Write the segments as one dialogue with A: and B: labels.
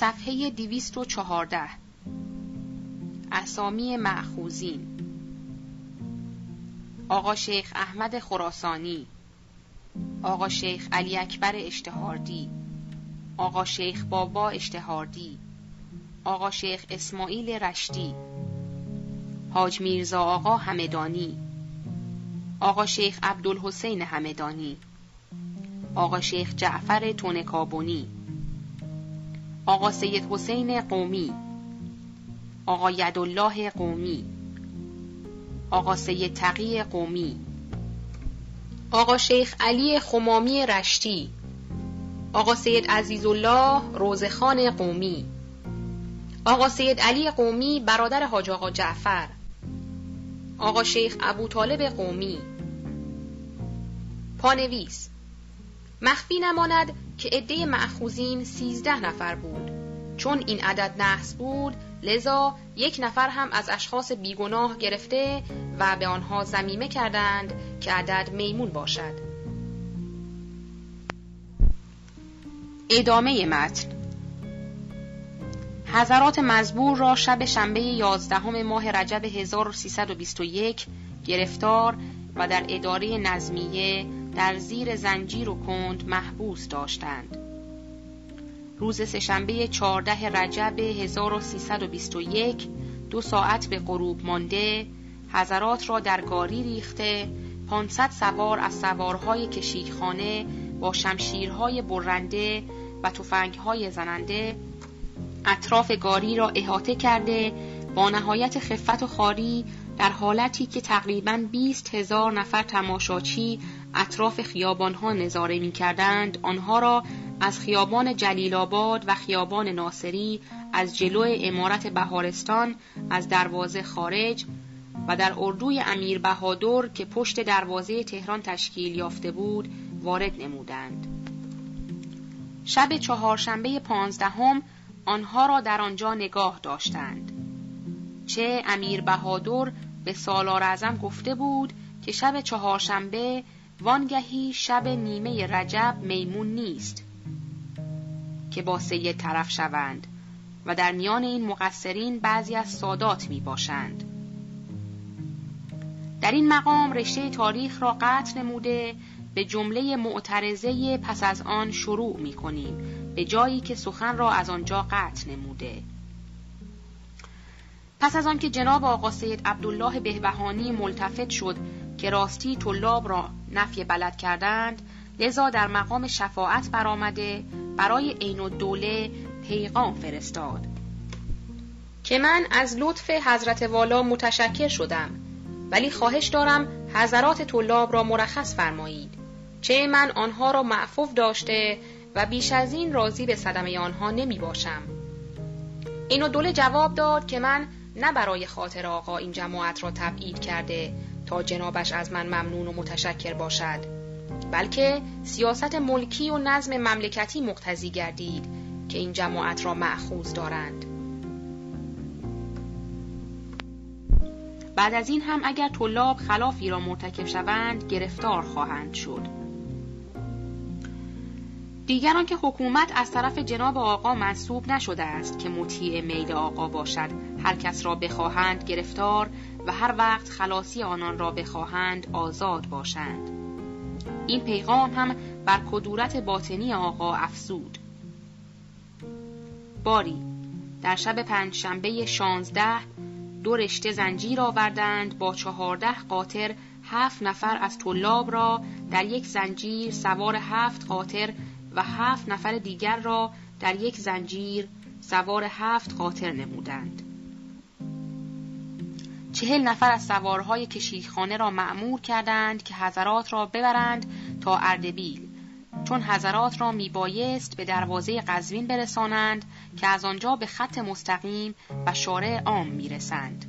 A: صفحه 214 اسامی معخوزین آقا شیخ احمد خراسانی. آقا شیخ علی اکبر اشتهاردی. آقا شیخ بابا اشتهاردی. آقا شیخ اسماعیل رشتی. حاج میرزا آقا همدانی. آقا شیخ عبدالحسین همدانی. آقا شیخ جعفر تونکابونی. آقا سید حسین قومی آقا یدالله قومی آقا سید تقی قومی آقا شیخ علی خمامی رشتی آقا سید عزیزالله روزخان قومی آقا سید علی قومی برادر حاج آقا جعفر آقا شیخ ابو طالب قومی پانویس مخفی نماند که عده معخوزین سیزده نفر بود. چون این عدد نحس بود لذا یک نفر هم از اشخاص بیگناه گرفته و به آنها زمیمه کردند که عدد میمون باشد. ادامه متن. حضرات مزبور را شب شنبه یازدهم ماه رجب 1321 گرفتار و در اداره نظمیه در زیر زنجیر و کند محبوس داشتند. روز سهشنبه 14 رجب 1321 دو ساعت به غروب مانده حضرات را در گاری ریخته 500 سوار از سوارهای کشیخانه با شمشیرهای برنده و تفنگهای زننده اطراف گاری را احاطه کرده با نهایت خفت و خاری در حالتی که تقریبا 20 هزار نفر تماشاچی اطراف خیابانها نظاره می کردند آنها را از خیابان جلیل آباد و خیابان ناصری از جلو امارت بهارستان از دروازه خارج و در اردوی امیر بهادر که پشت دروازه تهران تشکیل یافته بود وارد نمودند. شب چهارشنبه پانزدهم آنها را در آنجا نگاه داشتند. چه امیر بهادر به سالار اعظم گفته بود که شب چهارشنبه وانگهی شب نیمه رجب میمون نیست که با سید طرف شوند و در میان این مقصرین بعضی از سادات می باشند. در این مقام رشته تاریخ را قطع نموده به جمله معترضه پس از آن شروع می کنیم به جایی که سخن را از آنجا قطع نموده. پس از آنکه جناب آقا سید عبدالله بهبهانی ملتفت شد که راستی طلاب را نفی بلد کردند لذا در مقام شفاعت برآمده برای عین الدوله پیغام فرستاد. که من از لطف حضرت والا متشکر شدم ولی خواهش دارم حضرات طلاب را مرخص فرمایید چه من آنها را معفوف داشته و بیش از این راضی به صدمه آنها نمی باشم. اینو دوله جواب داد که من نه برای خاطر آقا این جماعت را تبعید کرده تا جنابش از من ممنون و متشکر باشد. بلکه سیاست ملکی و نظم مملکتی مقتضی گردید که این جماعت را معخوز دارند. بعد از این هم اگر طلاب خلافی را مرتکب شوند گرفتار خواهند شد. دیگران که حکومت از طرف جناب آقا منصوب نشده است که مطیع میل آقا باشد هر کس را بخواهند گرفتار و هر وقت خلاصی آنان را بخواهند آزاد باشند این پیغام هم بر کدورت باطنی آقا افزود باری در شب پنج شنبه شانزده دو رشته زنجیر آوردند با چهارده قاطر هفت نفر از طلاب را در یک زنجیر سوار هفت قاطر و هفت نفر دیگر را در یک زنجیر سوار هفت قاطر نمودند. چهل نفر از سوارهای کشیخانه را معمور کردند که حضرات را ببرند تا اردبیل چون حضرات را میبایست به دروازه قزوین برسانند که از آنجا به خط مستقیم و شارع عام می‌رسند.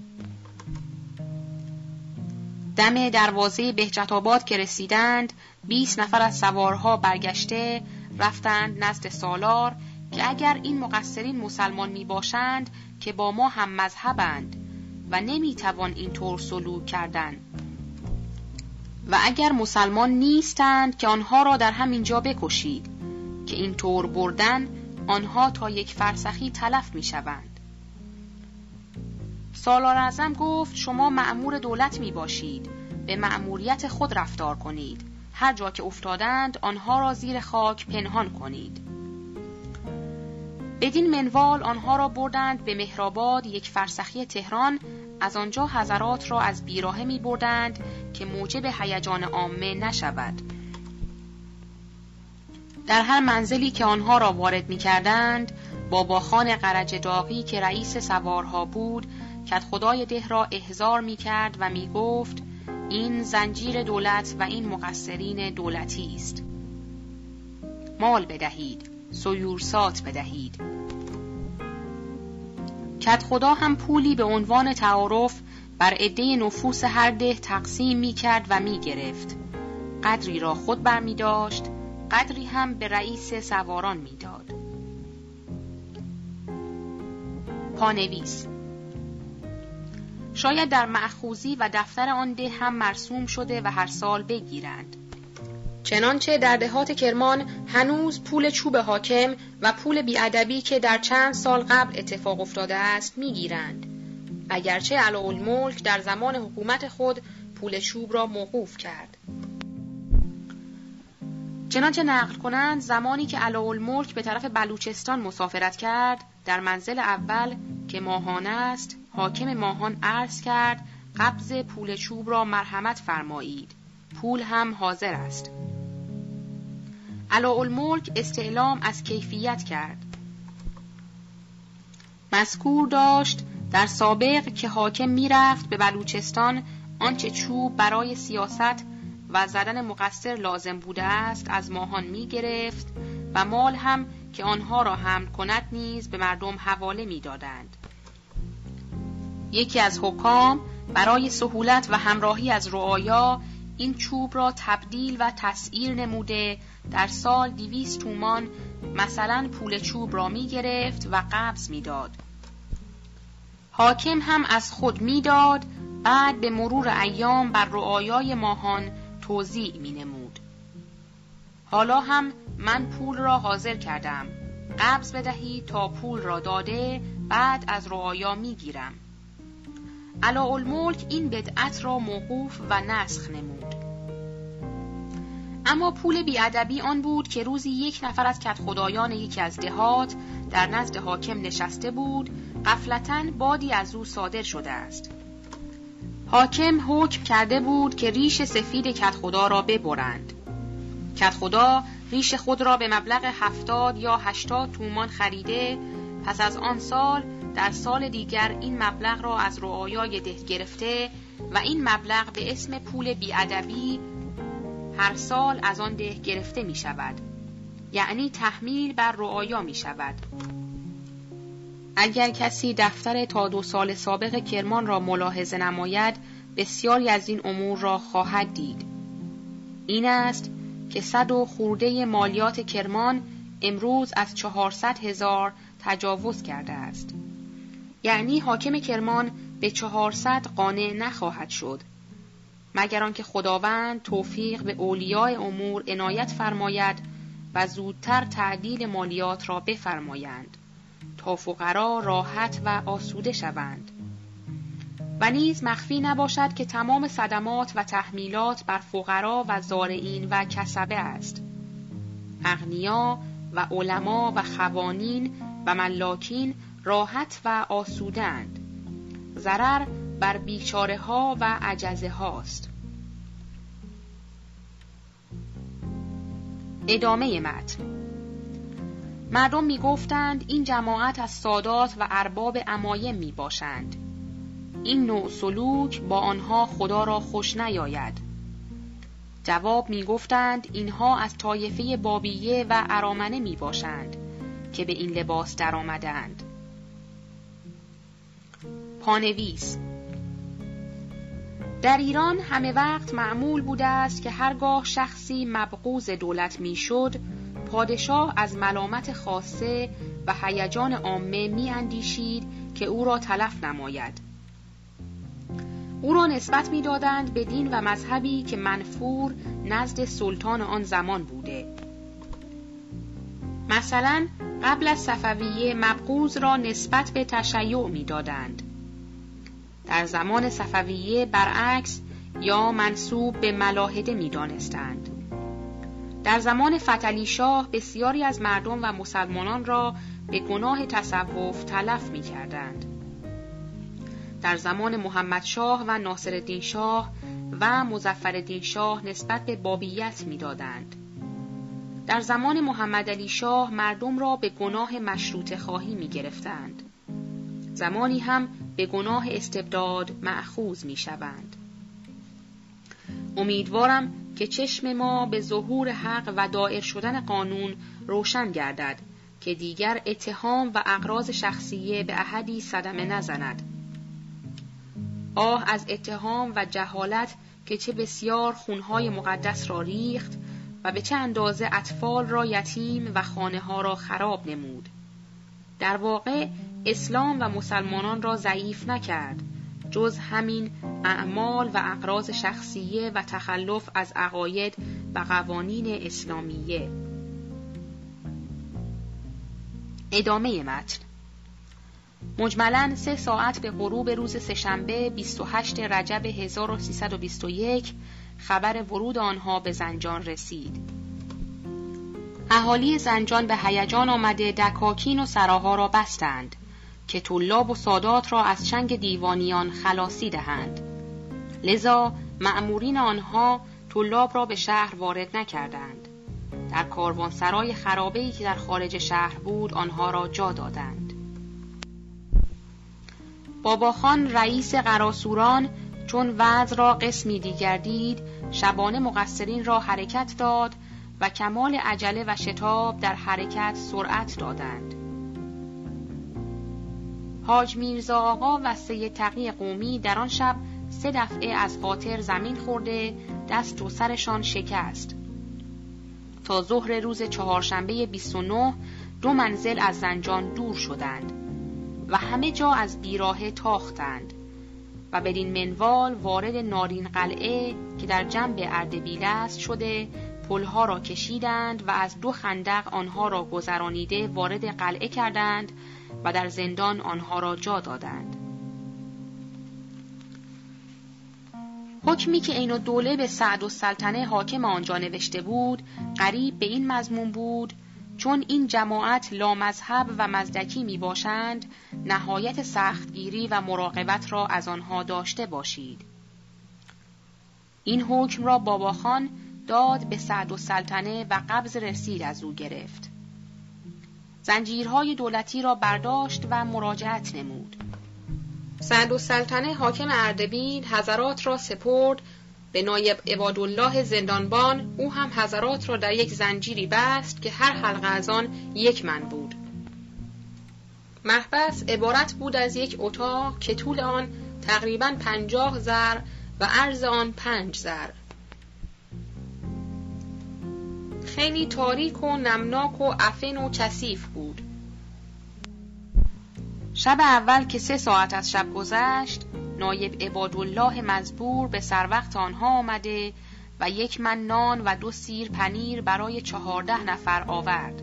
A: دم دروازه بهجت آباد که رسیدند 20 نفر از سوارها برگشته رفتند نزد سالار که اگر این مقصرین مسلمان می باشند که با ما هم مذهبند و نمی توان این طور سلوک کردن و اگر مسلمان نیستند که آنها را در همین جا بکشید که این طور بردن آنها تا یک فرسخی تلف می شوند. سالار ازم گفت شما معمور دولت می باشید. به معموریت خود رفتار کنید. هر جا که افتادند آنها را زیر خاک پنهان کنید. بدین منوال آنها را بردند به مهرآباد یک فرسخی تهران. از آنجا حضرات را از بیراهه می بردند که موجب هیجان عامه نشود. در هر منزلی که آنها را وارد می کردند باباخان قرج داغی که رئیس سوارها بود که خدای ده را احضار می کرد و می گفت این زنجیر دولت و این مقصرین دولتی است. مال بدهید. سیورسات بدهید کت خدا هم پولی به عنوان تعارف بر عده نفوس هر ده تقسیم می کرد و می گرفت. قدری را خود بر می داشت، قدری هم به رئیس سواران می داد. پانویس شاید در معخوزی و دفتر آن ده هم مرسوم شده و هر سال بگیرند. چنانچه در دهات کرمان هنوز پول چوب حاکم و پول بیادبی که در چند سال قبل اتفاق افتاده است می‌گیرند. اگرچه الملک در زمان حکومت خود پول چوب را موقوف کرد. چنانچه نقل کنند زمانی که الملک به طرف بلوچستان مسافرت کرد در منزل اول که ماهان است حاکم ماهان عرض کرد قبض پول چوب را مرحمت فرمایید. پول هم حاضر است الملک استعلام از کیفیت کرد مذکور داشت در سابق که حاکم می‌رفت به بلوچستان آنچه چوب برای سیاست و زدن مقصر لازم بوده است از ماهان می گرفت و مال هم که آنها را حمل کند نیز به مردم حواله می دادند. یکی از حکام برای سهولت و همراهی از رعایا این چوب را تبدیل و تسعیر نموده در سال دیویست تومان مثلا پول چوب را می گرفت و قبض می داد. حاکم هم از خود می‌داد بعد به مرور ایام بر رعایای ماهان توضیع می نمود. حالا هم من پول را حاضر کردم قبض بدهی تا پول را داده بعد از رعایا می گیرم. الملک این بدعت را موقوف و نسخ نمود. اما پول بیادبی آن بود که روزی یک نفر از کت خدایان یکی از دهات در نزد حاکم نشسته بود قفلتا بادی از او صادر شده است حاکم حکم کرده بود که ریش سفید کت خدا را ببرند کت خدا ریش خود را به مبلغ هفتاد یا هشتاد تومان خریده پس از آن سال در سال دیگر این مبلغ را از رعایای ده گرفته و این مبلغ به اسم پول بیادبی هر سال از آن ده گرفته می شود. یعنی تحمیل بر رعایا می شود. اگر کسی دفتر تا دو سال سابق کرمان را ملاحظه نماید بسیاری از این امور را خواهد دید. این است که صد و خورده مالیات کرمان امروز از چهارصد هزار تجاوز کرده است. یعنی حاکم کرمان به چهارصد قانع نخواهد شد. مگر آنکه خداوند توفیق به اولیای امور عنایت فرماید و زودتر تعدیل مالیات را بفرمایند تا فقرا راحت و آسوده شوند. و نیز مخفی نباشد که تمام صدمات و تحمیلات بر فقرا و زارعین و کسبه است. اغنیا و علما و خوانین و ملاکین راحت و آسودند ضرر بر بیچاره ها و عجزه هاست ادامه متن مردم می گفتند این جماعت از سادات و ارباب امایم می باشند. این نوع سلوک با آنها خدا را خوش نیاید. جواب می گفتند اینها از طایفه بابیه و ارامنه می باشند که به این لباس درآمدند. پانویس در ایران همه وقت معمول بوده است که هرگاه شخصی مبغوز دولت می‌شد پادشاه از ملامت خاصه و هیجان عامه می اندیشید که او را تلف نماید. او را نسبت می‌دادند به دین و مذهبی که منفور نزد سلطان آن زمان بوده. مثلا قبل از صفویه مبغوز را نسبت به تشیع می‌دادند. در زمان صفویه برعکس یا منصوب به ملاحده می دانستند. در زمان فتلی شاه بسیاری از مردم و مسلمانان را به گناه تصوف تلف می کردند. در زمان محمد شاه و ناصر شاه و مزفر شاه نسبت به بابیت می دادند. در زمان محمد علی شاه مردم را به گناه مشروط خواهی می گرفتند. زمانی هم به گناه استبداد معخوز می شوند. امیدوارم که چشم ما به ظهور حق و دائر شدن قانون روشن گردد که دیگر اتهام و اقراض شخصیه به احدی صدمه نزند. آه از اتهام و جهالت که چه بسیار خونهای مقدس را ریخت و به چه اندازه اطفال را یتیم و خانه ها را خراب نمود. در واقع اسلام و مسلمانان را ضعیف نکرد جز همین اعمال و اقراض شخصیه و تخلف از عقاید و قوانین اسلامیه ادامه متن مجملا سه ساعت به غروب روز سهشنبه 28 رجب 1321 خبر ورود آنها به زنجان رسید. اهالی زنجان به هیجان آمده دکاکین و سراها را بستند که طلاب و سادات را از چنگ دیوانیان خلاصی دهند. لذا مأمورین آنها طلاب را به شهر وارد نکردند. در کاروانسرای خرابه‌ای که در خارج شهر بود آنها را جا دادند. باباخان رئیس قراسوران چون وضع را قسمی دیگر دید شبانه مقصرین را حرکت داد و کمال عجله و شتاب در حرکت سرعت دادند. حاج میرزا آقا و سید تقی قومی در آن شب سه دفعه از خاطر زمین خورده دست و سرشان شکست. تا ظهر روز چهارشنبه 29 دو منزل از زنجان دور شدند و همه جا از بیراه تاختند و بدین منوال وارد نارین قلعه که در جنب اردبیل است شده پلها را کشیدند و از دو خندق آنها را گذرانیده وارد قلعه کردند و در زندان آنها را جا دادند. حکمی که این دوله به سعد و سلطنه حاکم آنجا نوشته بود قریب به این مضمون بود چون این جماعت لامذهب و مزدکی می باشند نهایت سختگیری و مراقبت را از آنها داشته باشید. این حکم را باباخان داد به سعد و سلطنه و قبض رسید از او گرفت. زنجیرهای دولتی را برداشت و مراجعت نمود. سعد و سلطنه حاکم اردبیل حضرات را سپرد. به نایب عبادالله زندانبان او هم حضرات را در یک زنجیری بست که هر حلقه از آن یک من بود. محبس عبارت بود از یک اتاق که طول آن تقریبا پنجاه زر و عرض آن پنج زر. خیلی تاریک و نمناک و افن و کثیف بود. شب اول که سه ساعت از شب گذشت نایب عبادالله مزبور به سر وقت آنها آمده و یک من نان و دو سیر پنیر برای چهارده نفر آورد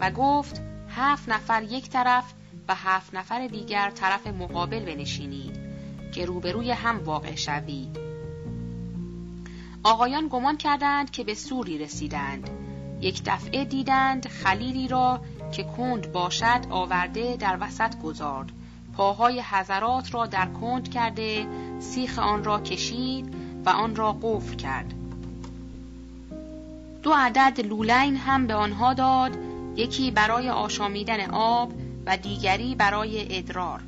A: و گفت هفت نفر یک طرف و هفت نفر دیگر طرف مقابل بنشینید که روبروی هم واقع شوید. آقایان گمان کردند که به سوری رسیدند. یک دفعه دیدند خلیلی را که کند باشد آورده در وسط گذارد. پاهای حضرات را در کند کرده سیخ آن را کشید و آن را قفل کرد. دو عدد لولین هم به آنها داد یکی برای آشامیدن آب و دیگری برای ادرار.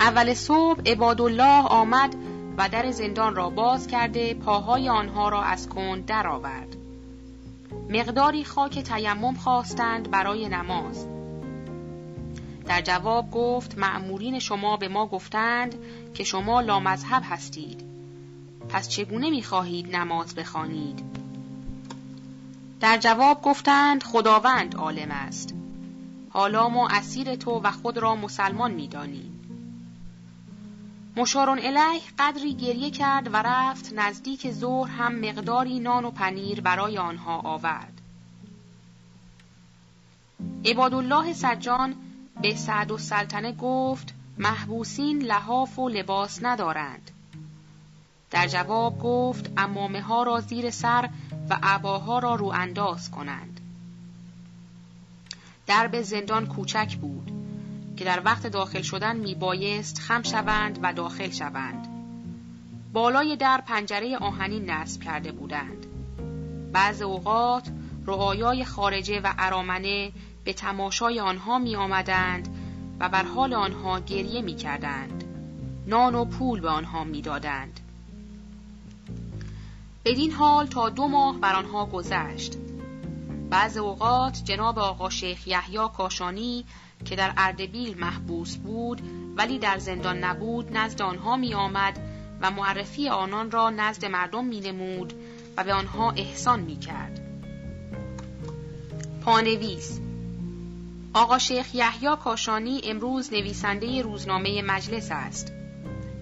A: اول صبح عبادالله آمد و در زندان را باز کرده پاهای آنها را از کند درآورد. مقداری خاک تیمم خواستند برای نماز. در جواب گفت معمورین شما به ما گفتند که شما لامذهب هستید. پس چگونه می‌خواهید نماز بخوانید؟ در جواب گفتند خداوند عالم است. حالا ما اسیر تو و خود را مسلمان می‌دانیم. مشارون الیه قدری گریه کرد و رفت نزدیک ظهر هم مقداری نان و پنیر برای آنها آورد. عبادالله سجان به سعد و سلطنه گفت محبوسین لحاف و لباس ندارند. در جواب گفت امامه ها را زیر سر و عباها را رو انداز کنند. درب زندان کوچک بود که در وقت داخل شدن می بایست خم شوند و داخل شوند. بالای در پنجره آهنین نصب کرده بودند. بعض اوقات رعایای خارجه و ارامنه به تماشای آنها می آمدند و بر حال آنها گریه می کردند. نان و پول به آنها می دادند. بدین حال تا دو ماه بر آنها گذشت. بعض اوقات جناب آقا شیخ یحیی کاشانی که در اردبیل محبوس بود ولی در زندان نبود نزد آنها می آمد و معرفی آنان را نزد مردم می نمود و به آنها احسان می کرد. پانویس آقا شیخ یحیی کاشانی امروز نویسنده روزنامه مجلس است.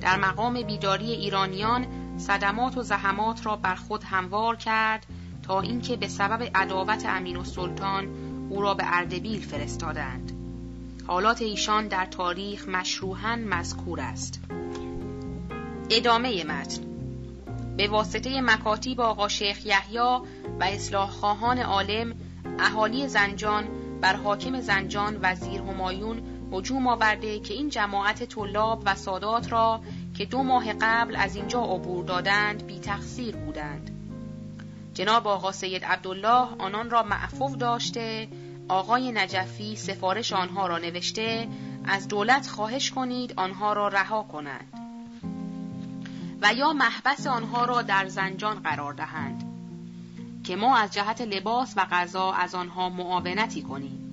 A: در مقام بیداری ایرانیان صدمات و زحمات را بر خود هموار کرد تا اینکه به سبب عداوت امین و سلطان او را به اردبیل فرستادند. حالات ایشان در تاریخ مشروحاً مذکور است. ادامه متن به واسطه مکاتیب آقا شیخ یحیی و اصلاح خواهان عالم اهالی زنجان بر حاکم زنجان وزیر همایون هجوم آورده که این جماعت طلاب و سادات را که دو ماه قبل از اینجا عبور دادند بی تقصیر بودند. جناب آقا سید عبدالله آنان را معفو داشته آقای نجفی سفارش آنها را نوشته از دولت خواهش کنید آنها را رها کنند و یا محبس آنها را در زنجان قرار دهند که ما از جهت لباس و غذا از آنها معاونتی کنیم.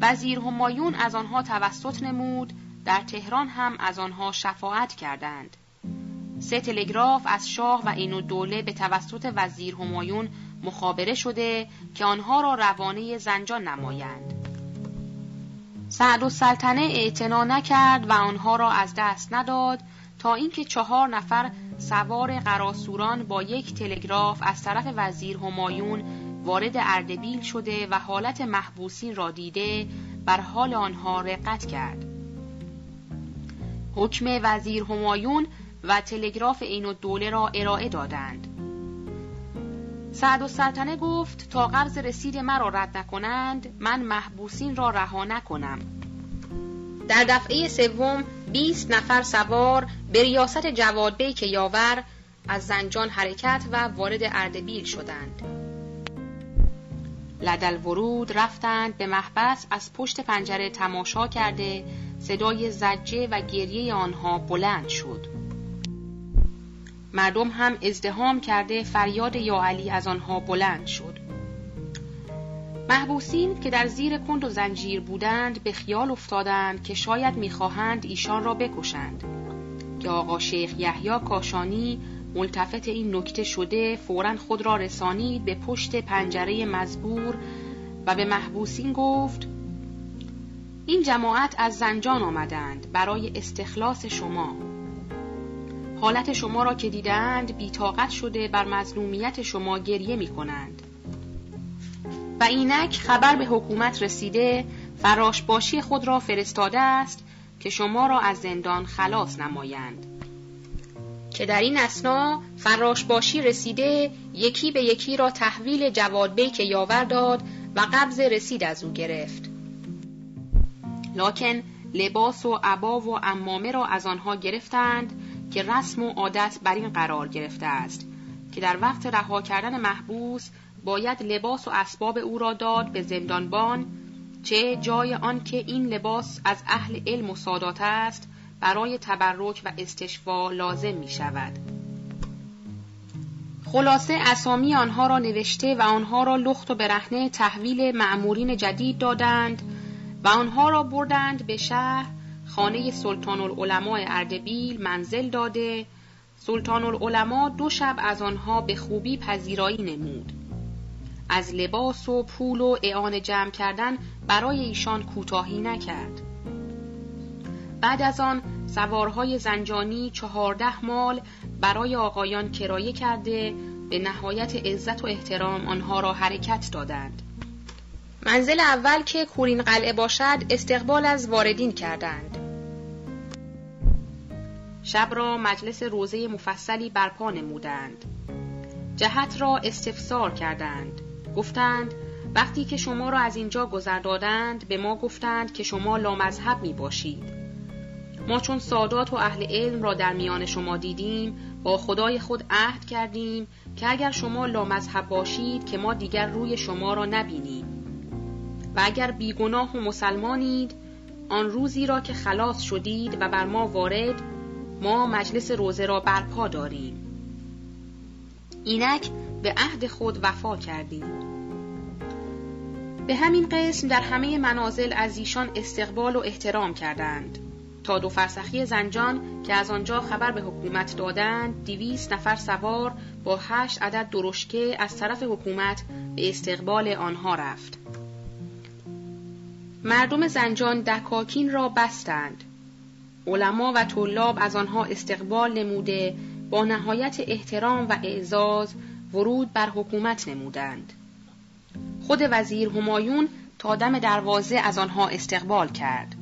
A: وزیر همایون از آنها توسط نمود در تهران هم از آنها شفاعت کردند. سه تلگراف از شاه و اینو دوله به توسط وزیر همایون مخابره شده که آنها را روانه زنجان نمایند سعد و سلطنه اعتنا نکرد و آنها را از دست نداد تا اینکه چهار نفر سوار قراسوران با یک تلگراف از طرف وزیر همایون وارد اردبیل شده و حالت محبوسین را دیده بر حال آنها رقت کرد. حکم وزیر همایون و تلگراف این دوله را ارائه دادند. سعد و سلطنه گفت تا قرض رسید مرا رد نکنند من محبوسین را رها نکنم. در دفعه سوم 20 نفر سوار به ریاست جواد بیک یاور از زنجان حرکت و وارد اردبیل شدند. لدل ورود رفتند به محبس از پشت پنجره تماشا کرده صدای زجه و گریه آنها بلند شد. مردم هم ازدهام کرده فریاد یا علی از آنها بلند شد. محبوسین که در زیر کند و زنجیر بودند به خیال افتادند که شاید می‌خواهند ایشان را بکشند که آقا شیخ یحیی کاشانی ملتفت این نکته شده فورا خود را رسانید به پشت پنجره مزبور و به محبوسین گفت این جماعت از زنجان آمدند برای استخلاص شما حالت شما را که دیدند بیتاقت شده بر مظلومیت شما گریه می کنند و اینک خبر به حکومت رسیده فراشباشی خود را فرستاده است که شما را از زندان خلاص نمایند. که در این اسنا فراشباشی رسیده یکی به یکی را تحویل جواد که یاور داد و قبض رسید از او گرفت. لکن لباس و عبا و امامه را از آنها گرفتند که رسم و عادت بر این قرار گرفته است که در وقت رها کردن محبوس باید لباس و اسباب او را داد به زندانبان چه جای آن که این لباس از اهل علم و سادات است برای تبرک و استشفا لازم می شود. خلاصه اسامی آنها را نوشته و آنها را لخت و برهنه تحویل معمورین جدید دادند و آنها را بردند به شهر خانه سلطان العلماء اردبیل منزل داده. سلطان العلماء دو شب از آنها به خوبی پذیرایی نمود. از لباس و پول و اعانه جمع کردن برای ایشان کوتاهی نکرد. بعد از آن سوارهای زنجانی چهارده مال برای آقایان کرایه کرده به نهایت عزت و احترام آنها را حرکت دادند. منزل اول که کورین قلعه باشد استقبال از واردین کردند. شب را مجلس روزه مفصلی برپا نمودند. جهت را استفسار کردند. گفتند وقتی که شما را از اینجا گذر دادند به ما گفتند که شما لامذهب می باشید ما چون سادات و اهل علم را در میان شما دیدیم با خدای خود عهد کردیم که اگر شما لامذهب باشید که ما دیگر روی شما را نبینیم. و اگر بیگناه و مسلمانید آن روزی را که خلاص شدید و بر ما وارد ما مجلس روزه را برپا داریم. اینک به عهد خود وفا کردیم. به همین قسم در همه منازل از ایشان استقبال و احترام کردند. تا دو فرسخی زنجان که از آنجا خبر به حکومت دادند دیویست نفر سوار با هشت عدد درشکه از طرف حکومت به استقبال آنها رفت. مردم زنجان دکاکین را بستند. علما و طلاب از آنها استقبال نموده با نهایت احترام و اعزاز ورود بر حکومت نمودند. خود وزیر همایون تا دم دروازه از آنها استقبال کرد.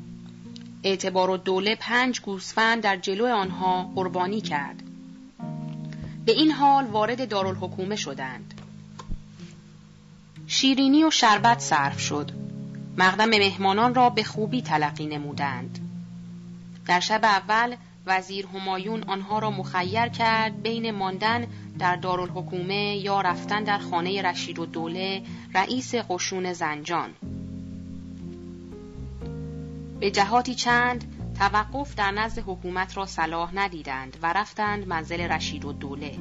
A: اعتبار و دوله پنج گوسفند در جلو آنها قربانی کرد. به این حال وارد دارالحکومه شدند. شیرینی و شربت صرف شد. مقدم مهمانان را به خوبی تلقی نمودند. در شب اول وزیر همایون آنها را مخیر کرد بین ماندن در دارالحکومه یا رفتن در خانه رشید و دوله رئیس قشون زنجان. به جهاتی چند توقف در نزد حکومت را صلاح ندیدند و رفتند منزل رشید و دوله.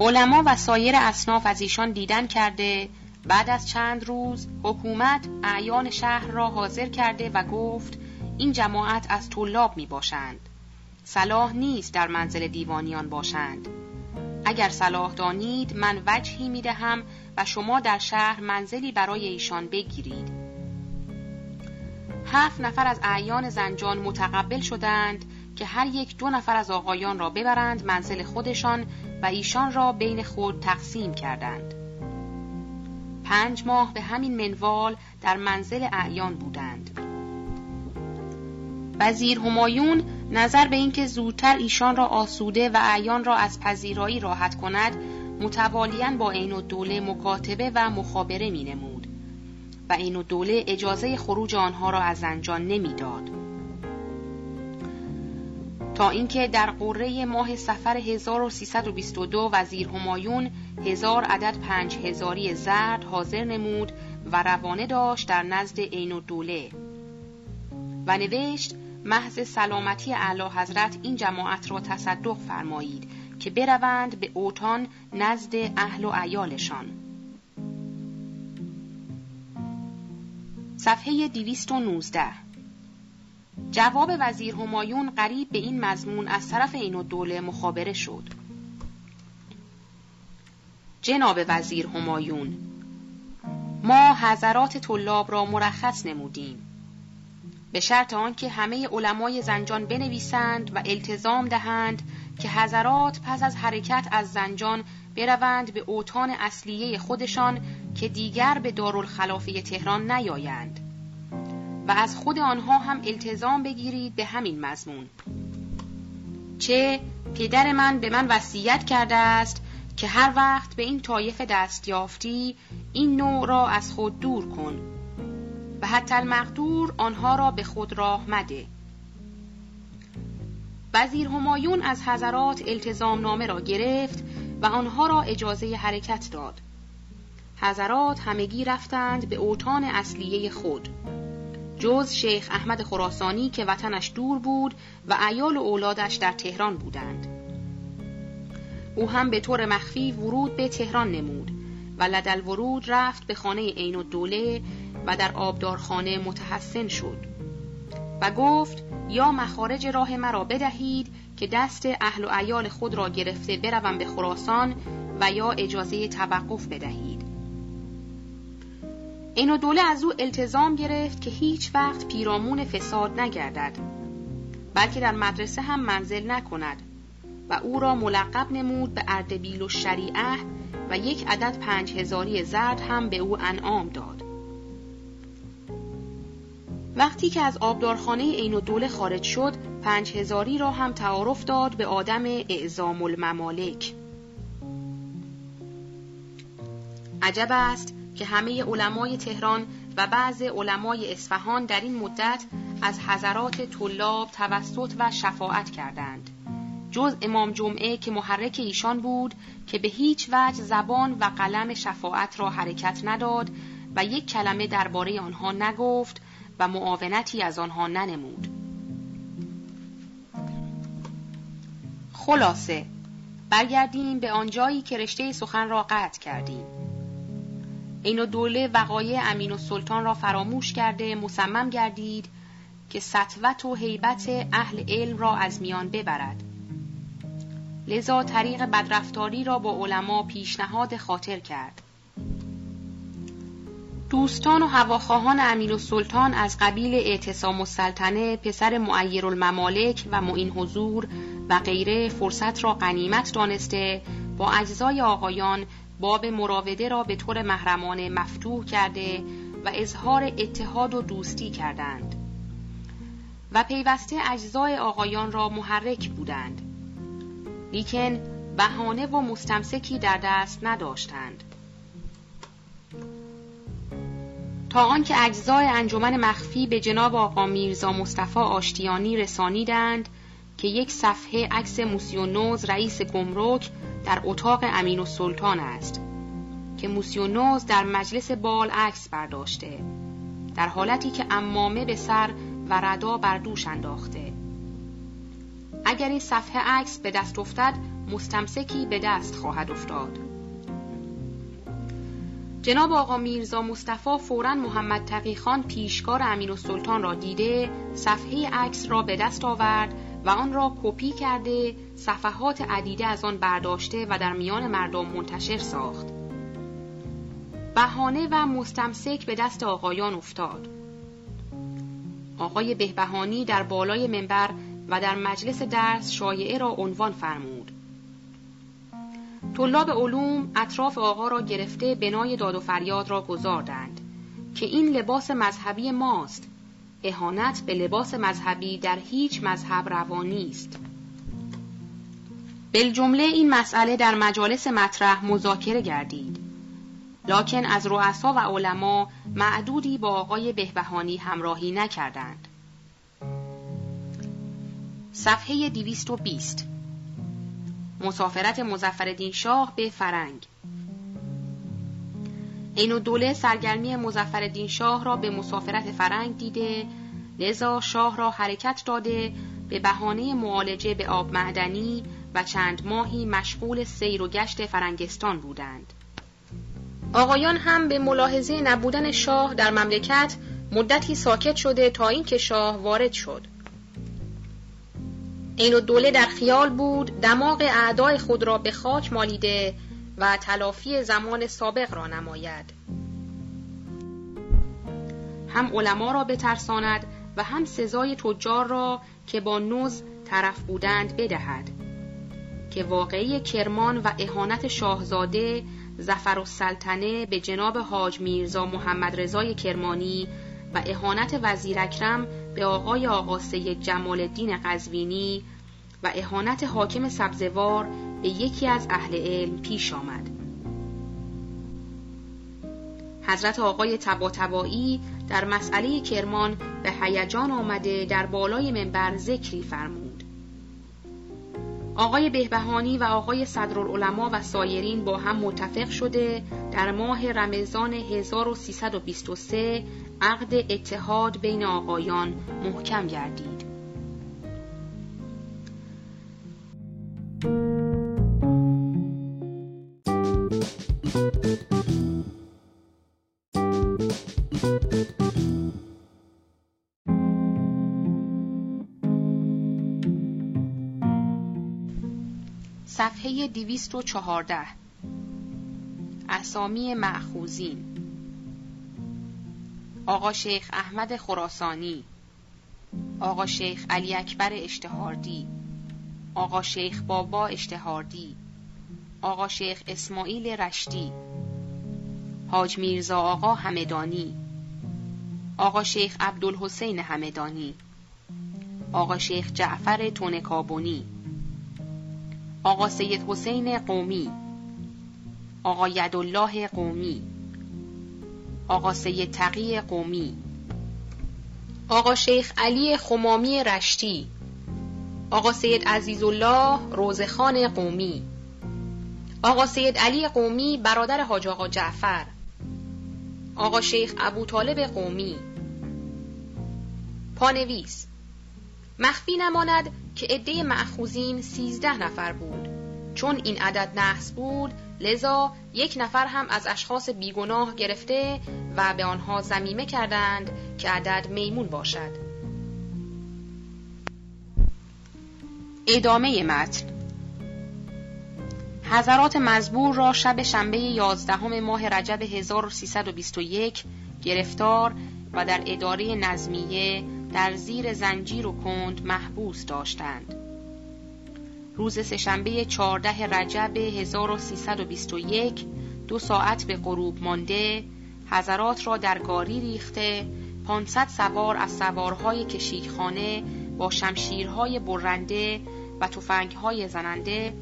A: علما و سایر اصناف از ایشان دیدن کرده بعد از چند روز حکومت اعیان شهر را حاضر کرده و گفت این جماعت از طلاب می باشند. صلاح نیست در منزل دیوانیان باشند. اگر صلاح دانید من وجهی می دهم و شما در شهر منزلی برای ایشان بگیرید. هفت نفر از اعیان زنجان متقبل شدند که هر یک دو نفر از آقایان را ببرند منزل خودشان و ایشان را بین خود تقسیم کردند. پنج ماه به همین منوال در منزل اعیان بودند وزیر همایون نظر به اینکه زودتر ایشان را آسوده و اعیان را از پذیرایی راحت کند متوالیاً با عین و دوله مکاتبه و مخابره می نمود و عین و دوله اجازه خروج آنها را از زنجان نمی‌داد. تا اینکه در قره ماه سفر 1322 وزیر همایون هزار عدد پنج هزاری زرد حاضر نمود و روانه داشت در نزد عین و دوله و نوشت محض سلامتی اعلی حضرت این جماعت را تصدق فرمایید که بروند به اوتان نزد اهل و ایالشان صفحه 219 جواب وزیر همایون قریب به این مضمون از طرف این دوله مخابره شد. جناب وزیر همایون ما حضرات طلاب را مرخص نمودیم. به شرط آنکه همه علمای زنجان بنویسند و التزام دهند که حضرات پس از حرکت از زنجان بروند به اوتان اصلیه خودشان که دیگر به دارالخلافه تهران نیایند. و از خود آنها هم التزام بگیرید به همین مضمون. چه پدر من به من وصیت کرده است که هر وقت به این طایف دست یافتی این نوع را از خود دور کن و حتی المقدور آنها را به خود راه مده. وزیر همایون از حضرات التزام نامه را گرفت و آنها را اجازه حرکت داد. حضرات همگی رفتند به اوتان اصلیه خود. جز شیخ احمد خراسانی که وطنش دور بود و ایال و اولادش در تهران بودند. او هم به طور مخفی ورود به تهران نمود و لدل ورود رفت به خانه عین دوله و در آبدارخانه متحسن شد و گفت یا مخارج راه مرا بدهید که دست اهل و ایال خود را گرفته بروم به خراسان و یا اجازه توقف بدهید. این دوله از او التزام گرفت که هیچ وقت پیرامون فساد نگردد بلکه در مدرسه هم منزل نکند و او را ملقب نمود به اردبیل و شریعه و یک عدد پنج هزاری زرد هم به او انعام داد. وقتی که از آبدارخانه عین دوله خارج شد پنج هزاری را هم تعارف داد به آدم اعزام الممالک عجب است که همه علمای تهران و بعض علمای اصفهان در این مدت از حضرات طلاب توسط و شفاعت کردند. جز امام جمعه که محرک ایشان بود که به هیچ وجه زبان و قلم شفاعت را حرکت نداد و یک کلمه درباره آنها نگفت و معاونتی از آنها ننمود. خلاصه برگردیم به آنجایی که رشته سخن را قطع کردیم. این دوله وقایع امین و سلطان را فراموش کرده مصمم گردید که سطوت و حیبت اهل علم را از میان ببرد. لذا طریق بدرفتاری را با علما پیشنهاد خاطر کرد. دوستان و هواخواهان امیر و سلطان از قبیل اعتصام السلطنه پسر معیر الممالک و معین حضور و غیره فرصت را غنیمت دانسته با اجزای آقایان باب مراوده را به طور محرمانه مفتوح کرده و اظهار اتحاد و دوستی کردند. و پیوسته اجزای آقایان را محرک بودند. لیکن بهانه و مستمسکی در دست نداشتند. تا آنکه اجزای انجمن مخفی به جناب آقا میرزا مصطفی آشتیانی رسانیدند که یک صفحه عکس موسیونوز رئیس گمرک در اتاق امین و سلطان است که موسیونوز در مجلس بال عکس برداشته در حالتی که امامه به سر و ردا بر دوش انداخته. اگر این صفحه عکس به دست افتد مستمسکی به دست خواهد افتاد. جناب آقا میرزا مصطفی فورا محمد تقی خان پیشکار امین و سلطان را دیده صفحه عکس را به دست آورد و آن را کپی کرده صفحات عدیده از آن برداشته و در میان مردم منتشر ساخت. بهانه و مستمسک به دست آقایان افتاد. آقای بهبهانی در بالای منبر و در مجلس درس شایعه را عنوان فرمود. طلاب علوم اطراف آقا را گرفته بنای داد و فریاد را گذاردند که این لباس مذهبی ماست. اهانت به لباس مذهبی در هیچ مذهب روانی است بالجمله این مسئله در مجالس مطرح مذاکره گردید. لکن از رؤسا و علما معدودی با آقای بهبهانی همراهی نکردند. صفحه 220 مسافرت مزفردین شاه به فرنگ. این و دوله سرگرمی مزفردین شاه را به مسافرت فرنگ دیده لذا شاه را حرکت داده به بهانه معالجه به آب معدنی و چند ماهی مشغول سیر و گشت فرنگستان بودند. آقایان هم به ملاحظه نبودن شاه در مملکت مدتی ساکت شده تا اینکه شاه وارد شد. این و دوله در خیال بود دماغ اعدای خود را به خاک مالیده و تلافی زمان سابق را نماید. هم علما را بترساند و هم سزای تجار را که با نوز طرف بودند بدهد. که واقعی کرمان و اهانت شاهزاده زفر السلطنه به جناب حاج میرزا محمد رضای کرمانی و اهانت وزیر اکرم به آقای آقا سید جمال الدین قزوینی و اهانت حاکم سبزوار به یکی از اهل علم پیش آمد. حضرت آقای تباتبایی در مسئله کرمان به هیجان آمده در بالای منبر ذکری فرمود. آقای بهبهانی و آقای صدرالعلماء و سایرین با هم متفق شده در ماه رمضان 1323 عقد اتحاد بین آقایان محکم گردید. صفحه 214 اسامی معخوزین آقا شیخ احمد خراسانی. آقا شیخ علی اکبر اشتهاردی. آقا شیخ بابا اشتهاردی آقا شیخ اسماعیل رشتی حاج میرزا آقا همدانی آقا شیخ عبدالحسین همدانی آقا شیخ جعفر تونکابونی آقا سید حسین قومی آقا یدالله قومی آقا سید تقی قومی آقا شیخ علی خمامی رشتی آقا سید عزیزالله روزخان قومی. آقا سید علی قومی برادر حاج آقا جعفر. آقا شیخ ابو طالب قومی. پانویس. مخفی نماند که عده معخوزین سیزده نفر بود. چون این عدد نحس بود لذا یک نفر هم از اشخاص بیگناه گرفته و به آنها زمیمه کردند که عدد میمون باشد. ادامه متن حضرات مزبور را شب شنبه یازدهم ماه رجب 1321 گرفتار و در اداره نظمیه در زیر زنجیر و کند محبوس داشتند. روز سهشنبه 14 رجب 1321 دو ساعت به غروب مانده حضرات را در گاری ریخته 500 سوار از سوارهای کشیکخانه با شمشیرهای برنده و تفنگهای زننده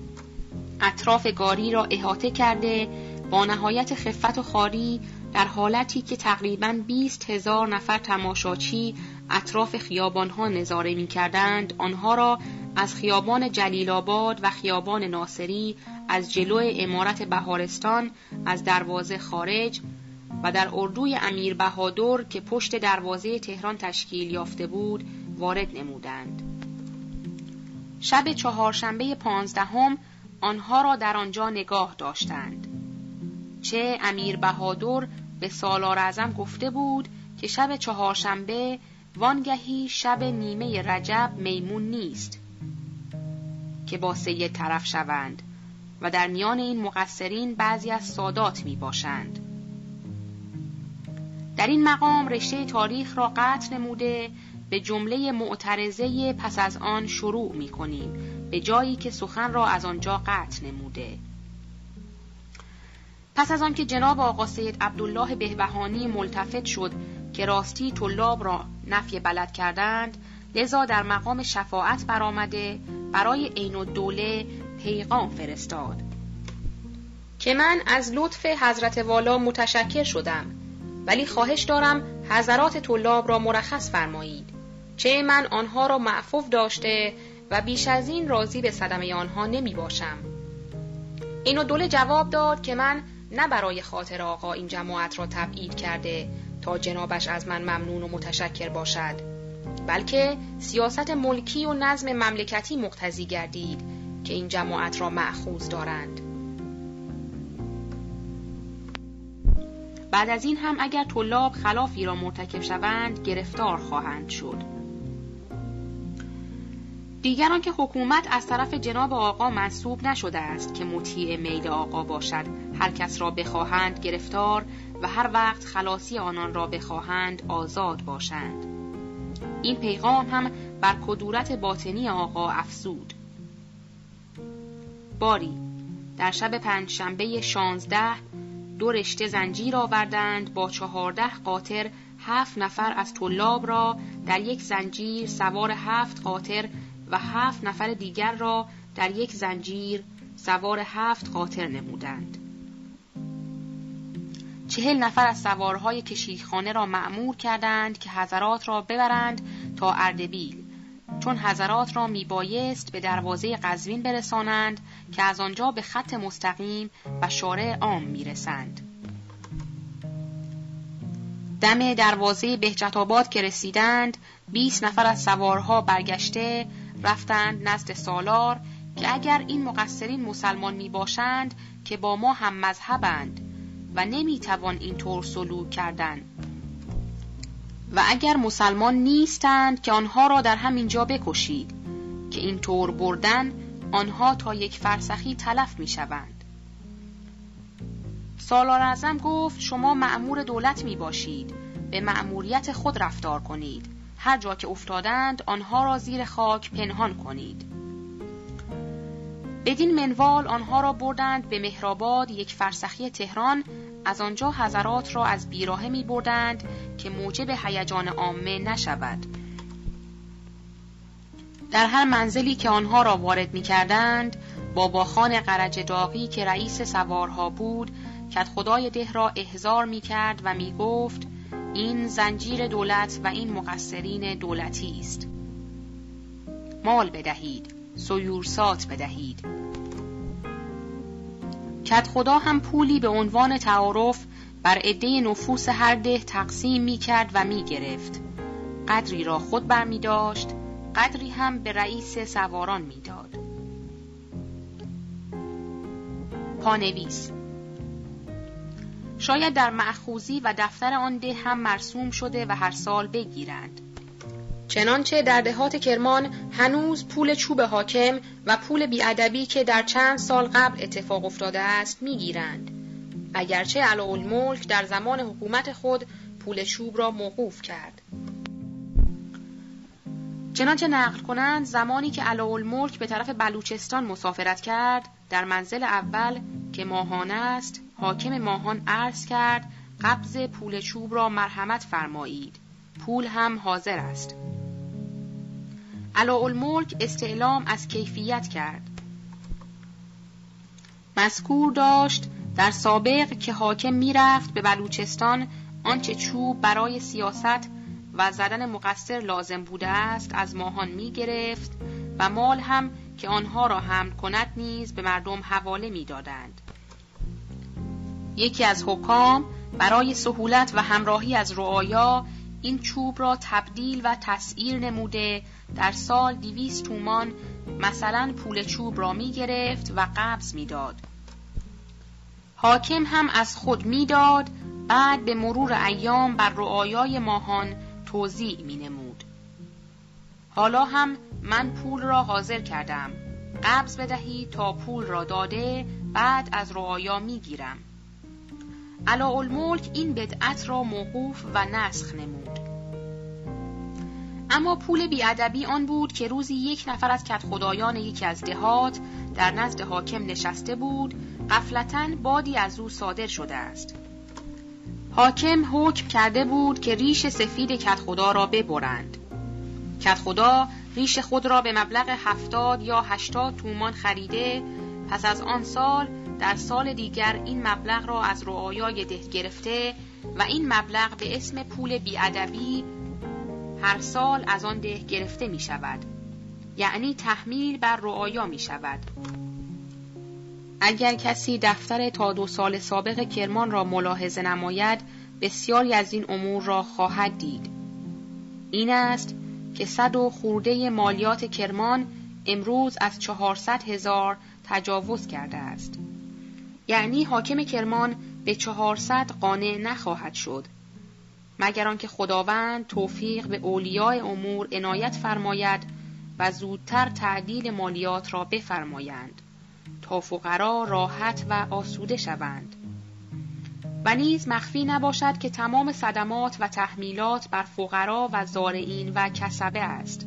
A: اطراف گاری را احاطه کرده با نهایت خفت و خاری در حالتی که تقریبا 20 هزار نفر تماشاچی اطراف خیابانها نظاره می کردند آنها را از خیابان جلیل آباد و خیابان ناصری از جلو امارت بهارستان از دروازه خارج و در اردوی امیر بهادر که پشت دروازه تهران تشکیل یافته بود وارد نمودند. شب چهارشنبه پانزدهم آنها را در آنجا نگاه داشتند. چه امیر بهادر به سالار ازم گفته بود که شب چهارشنبه وانگهی شب نیمه رجب میمون نیست که با سید طرف شوند و در میان این مقصرین بعضی از سادات می باشند. در این مقام رشته تاریخ را قطع نموده به جمله معترضه پس از آن شروع می کنیم به جایی که سخن را از آنجا قطع نموده. پس از آنکه جناب آقا سید عبدالله بهبهانی ملتفت شد که راستی طلاب را نفی بلد کردند لذا در مقام شفاعت برآمده برای عین الدوله پیغام فرستاد. که من از لطف حضرت والا متشکر شدم ولی خواهش دارم حضرات طلاب را مرخص فرمایید. چه من آنها را معفوف داشته و بیش از این راضی به صدمه آنها نمی باشم. اینو دوله جواب داد که من نه برای خاطر آقا این جماعت را تبعید کرده تا جنابش از من ممنون و متشکر باشد بلکه سیاست ملکی و نظم مملکتی مقتضی گردید که این جماعت را معخوز دارند. بعد از این هم اگر طلاب خلافی را مرتکب شوند گرفتار خواهند شد. دیگران که حکومت از طرف جناب آقا منصوب نشده است که مطیع میل آقا باشد. هر کس را بخواهند گرفتار و هر وقت خلاصی آنان را بخواهند آزاد باشند. این پیغام هم بر کدورت باطنی آقا افزود. باری در شب پنج شنبه شانزده دو رشته زنجیر آوردند با چهارده قاطر هفت نفر از طلاب را در یک زنجیر سوار هفت قاطر و هفت نفر دیگر را در یک زنجیر سوار هفت قاطر نمودند. چهل نفر از سوارهای کشیخانه را معمور کردند که حضرات را ببرند تا اردبیل چون حضرات را میبایست به دروازه قزوین برسانند که از آنجا به خط مستقیم و شارع عام می‌رسند. دم دروازه بهجت آباد که رسیدند 20 نفر از سوارها برگشته رفتند نزد سالار که اگر این مقصرین مسلمان می باشند که با ما هم مذهبند و نمی توان این طور سلوک کردن و اگر مسلمان نیستند که آنها را در همین جا بکشید که این طور بردن آنها تا یک فرسخی تلف می شوند. سالار اعظم گفت شما معمور دولت می باشید به معموریت خود رفتار کنید هر جا که افتادند آنها را زیر خاک پنهان کنید. بدین منوال آنها را بردند به مهرآباد یک فرسخی تهران. از آنجا حضرات را از بیراهه می بردند که موجب هیجان عامه نشود. در هر منزلی که آنها را وارد می کردند باباخان قرج داغی که رئیس سوارها بود کت خدای ده را احضار می کرد و می گفت این زنجیر دولت و این مقصرین دولتی است مال بدهید سیورسات بدهید کت خدا هم پولی به عنوان تعارف بر عده نفوس هر ده تقسیم می کرد و می گرفت. قدری را خود بر می داشت، قدری هم به رئیس سواران می داد. پانویس شاید در معخوزی و دفتر آن ده هم مرسوم شده و هر سال بگیرند. چنانچه در دهات کرمان هنوز پول چوب حاکم و پول بیادبی که در چند سال قبل اتفاق افتاده است می‌گیرند اگرچه الملک در زمان حکومت خود پول چوب را موقوف کرد چنانچه نقل کنند زمانی که الملک به طرف بلوچستان مسافرت کرد در منزل اول که ماهان است حاکم ماهان عرض کرد قبض پول چوب را مرحمت فرمایید. پول هم حاضر است. الملک استعلام از کیفیت کرد. مذکور داشت در سابق که حاکم می‌رفت به بلوچستان آنچه چوب برای سیاست و زدن مقصر لازم بوده است از ماهان می گرفت و مال هم که آنها را حمل کند نیز به مردم حواله می دادند. یکی از حکام برای سهولت و همراهی از رعایا این چوب را تبدیل و تسعیر نموده در سال دیویست تومان مثلا پول چوب را می گرفت و قبض می داد. حاکم هم از خود می‌داد بعد به مرور ایام بر رعایای ماهان توضیع می نمود. حالا هم من پول را حاضر کردم قبض بدهی تا پول را داده بعد از رعایا می گیرم. الملک این بدعت را موقوف و نسخ نمود. اما پول بیادبی آن بود که روزی یک نفر از کت خدایان یکی از دهات در نزد حاکم نشسته بود قفلتا بادی از او صادر شده است حاکم حکم کرده بود که ریش سفید کت خدا را ببرند کت خدا ریش خود را به مبلغ هفتاد یا هشتاد تومان خریده پس از آن سال در سال دیگر این مبلغ را از رعایای ده گرفته و این مبلغ به اسم پول بیادبی هر سال از آن ده گرفته می شود. یعنی تحمیل بر رعایا می شود. اگر کسی دفتر تا دو سال سابق کرمان را ملاحظه نماید بسیاری از این امور را خواهد دید. این است که صد و خورده مالیات کرمان امروز از چهارصد هزار تجاوز کرده است. یعنی حاکم کرمان به چهارصد قانع نخواهد شد. مگر آنکه خداوند توفیق به اولیای امور عنایت فرماید و زودتر تعدیل مالیات را بفرمایند تا فقرا راحت و آسوده شوند. و نیز مخفی نباشد که تمام صدمات و تحمیلات بر فقرا و زارعین و کسبه است.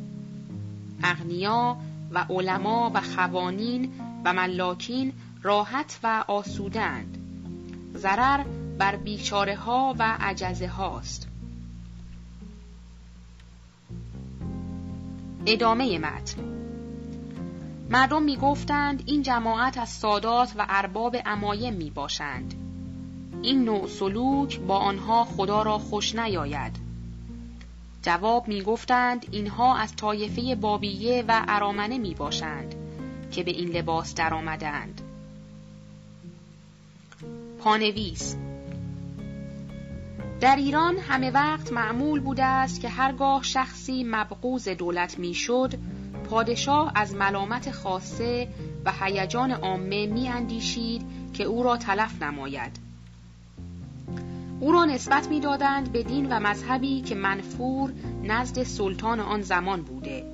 A: اغنیا و علما و خوانین و ملاکین راحت و آسودند ضرر بر بیچاره ها و عجزه هاست ادامه متن مردم می گفتند این جماعت از سادات و ارباب امایم می باشند. این نوع سلوک با آنها خدا را خوش نیاید. جواب می گفتند اینها از طایفه بابیه و ارامنه می باشند که به این لباس درآمدند. پانویس در ایران همه وقت معمول بوده است که هرگاه شخصی مبغوز دولت می‌شد پادشاه از ملامت خاصه و هیجان عامه می اندیشید که او را تلف نماید. او را نسبت می‌دادند به دین و مذهبی که منفور نزد سلطان آن زمان بوده.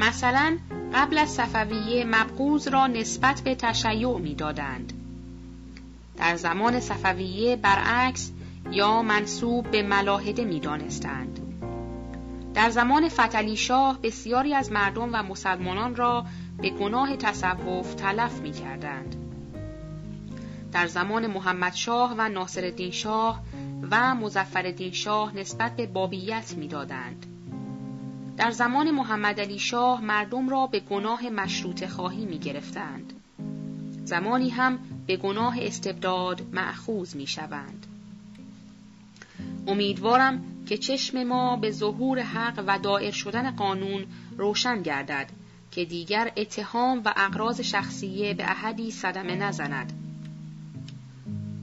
A: مثلا قبل از صفویه مبغوز را نسبت به تشیع می‌دادند. در زمان صفویه برعکس یا منصوب به ملاحده می دانستند. در زمان فتلی شاه بسیاری از مردم و مسلمانان را به گناه تصوف تلف می کردند. در زمان محمد شاه و ناصر شاه و مزفر شاه نسبت به بابیت می دادند. در زمان محمد علی شاه مردم را به گناه مشروط خواهی می گرفتند. زمانی هم به گناه استبداد معخوز می شوند. امیدوارم که چشم ما به ظهور حق و دائر شدن قانون روشن گردد که دیگر اتهام و اقراض شخصیه به احدی صدمه نزند.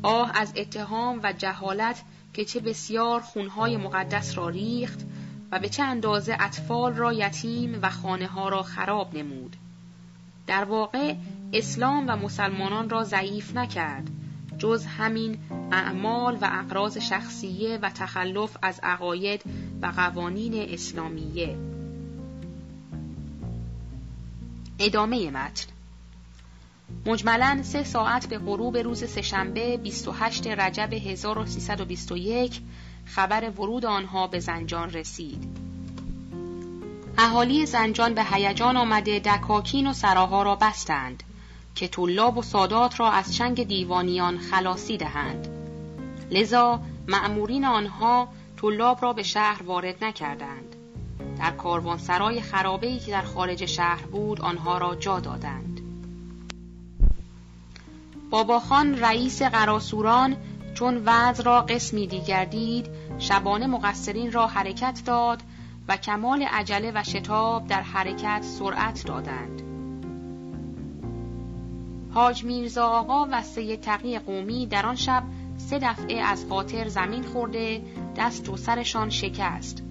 A: آه از اتهام و جهالت که چه بسیار خونهای مقدس را ریخت و به چه اندازه اطفال را یتیم و خانه ها را خراب نمود. در واقع اسلام و مسلمانان را ضعیف نکرد جز همین اعمال و اقراض شخصیه و تخلف از عقاید و قوانین اسلامیه ادامه متن مجملا سه ساعت به غروب روز سهشنبه 28 رجب 1321 خبر ورود آنها به زنجان رسید. اهالی زنجان به هیجان آمده دکاکین و سراها را بستند که طلاب و سادات را از چنگ دیوانیان خلاصی دهند. لذا مأمورین آنها طلاب را به شهر وارد نکردند. در کاروانسرای خرابه‌ای که در خارج شهر بود آنها را جا دادند. باباخان رئیس قراسوران چون وضع را قسمی دیگر دید شبانه مقصرین را حرکت داد و کمال عجله و شتاب در حرکت سرعت دادند. حاج میرزا آقا و سید تقی قومی در آن شب سه دفعه از خاطر زمین خورده دست و سرشان شکست.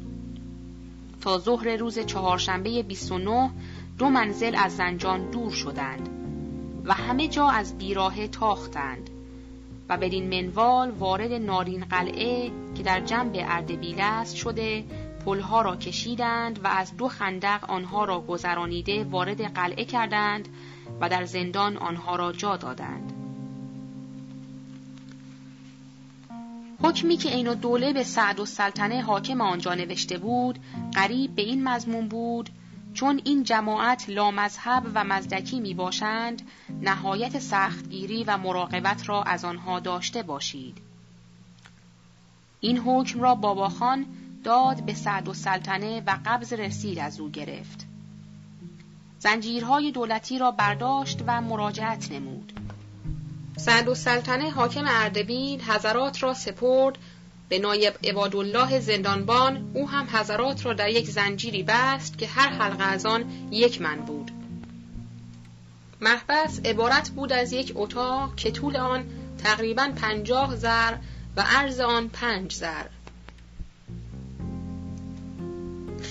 A: تا ظهر روز چهارشنبه 29 دو منزل از زنجان دور شدند و همه جا از بیراه تاختند و بدین منوال وارد نارین قلعه که در جنب اردبیل است شده پلها را کشیدند و از دو خندق آنها را گذرانیده وارد قلعه کردند و در زندان آنها را جا دادند. حکمی که این دوله به سعد و سلطنه حاکم آنجا نوشته بود قریب به این مضمون بود چون این جماعت لامذهب و مزدکی می باشند نهایت سختگیری و مراقبت را از آنها داشته باشید. این حکم را باباخان داد به سعد و سلطنه و قبض رسید از او گرفت. زنجیرهای دولتی را برداشت و مراجعت نمود. سعد و سلطنه حاکم اردبیل حضرات را سپرد. به نایب عبادالله زندانبان او هم حضرات را در یک زنجیری بست که هر حلقه از آن یک من بود. محبس عبارت بود از یک اتاق که طول آن تقریبا پنجاه زر و عرض آن پنج زر.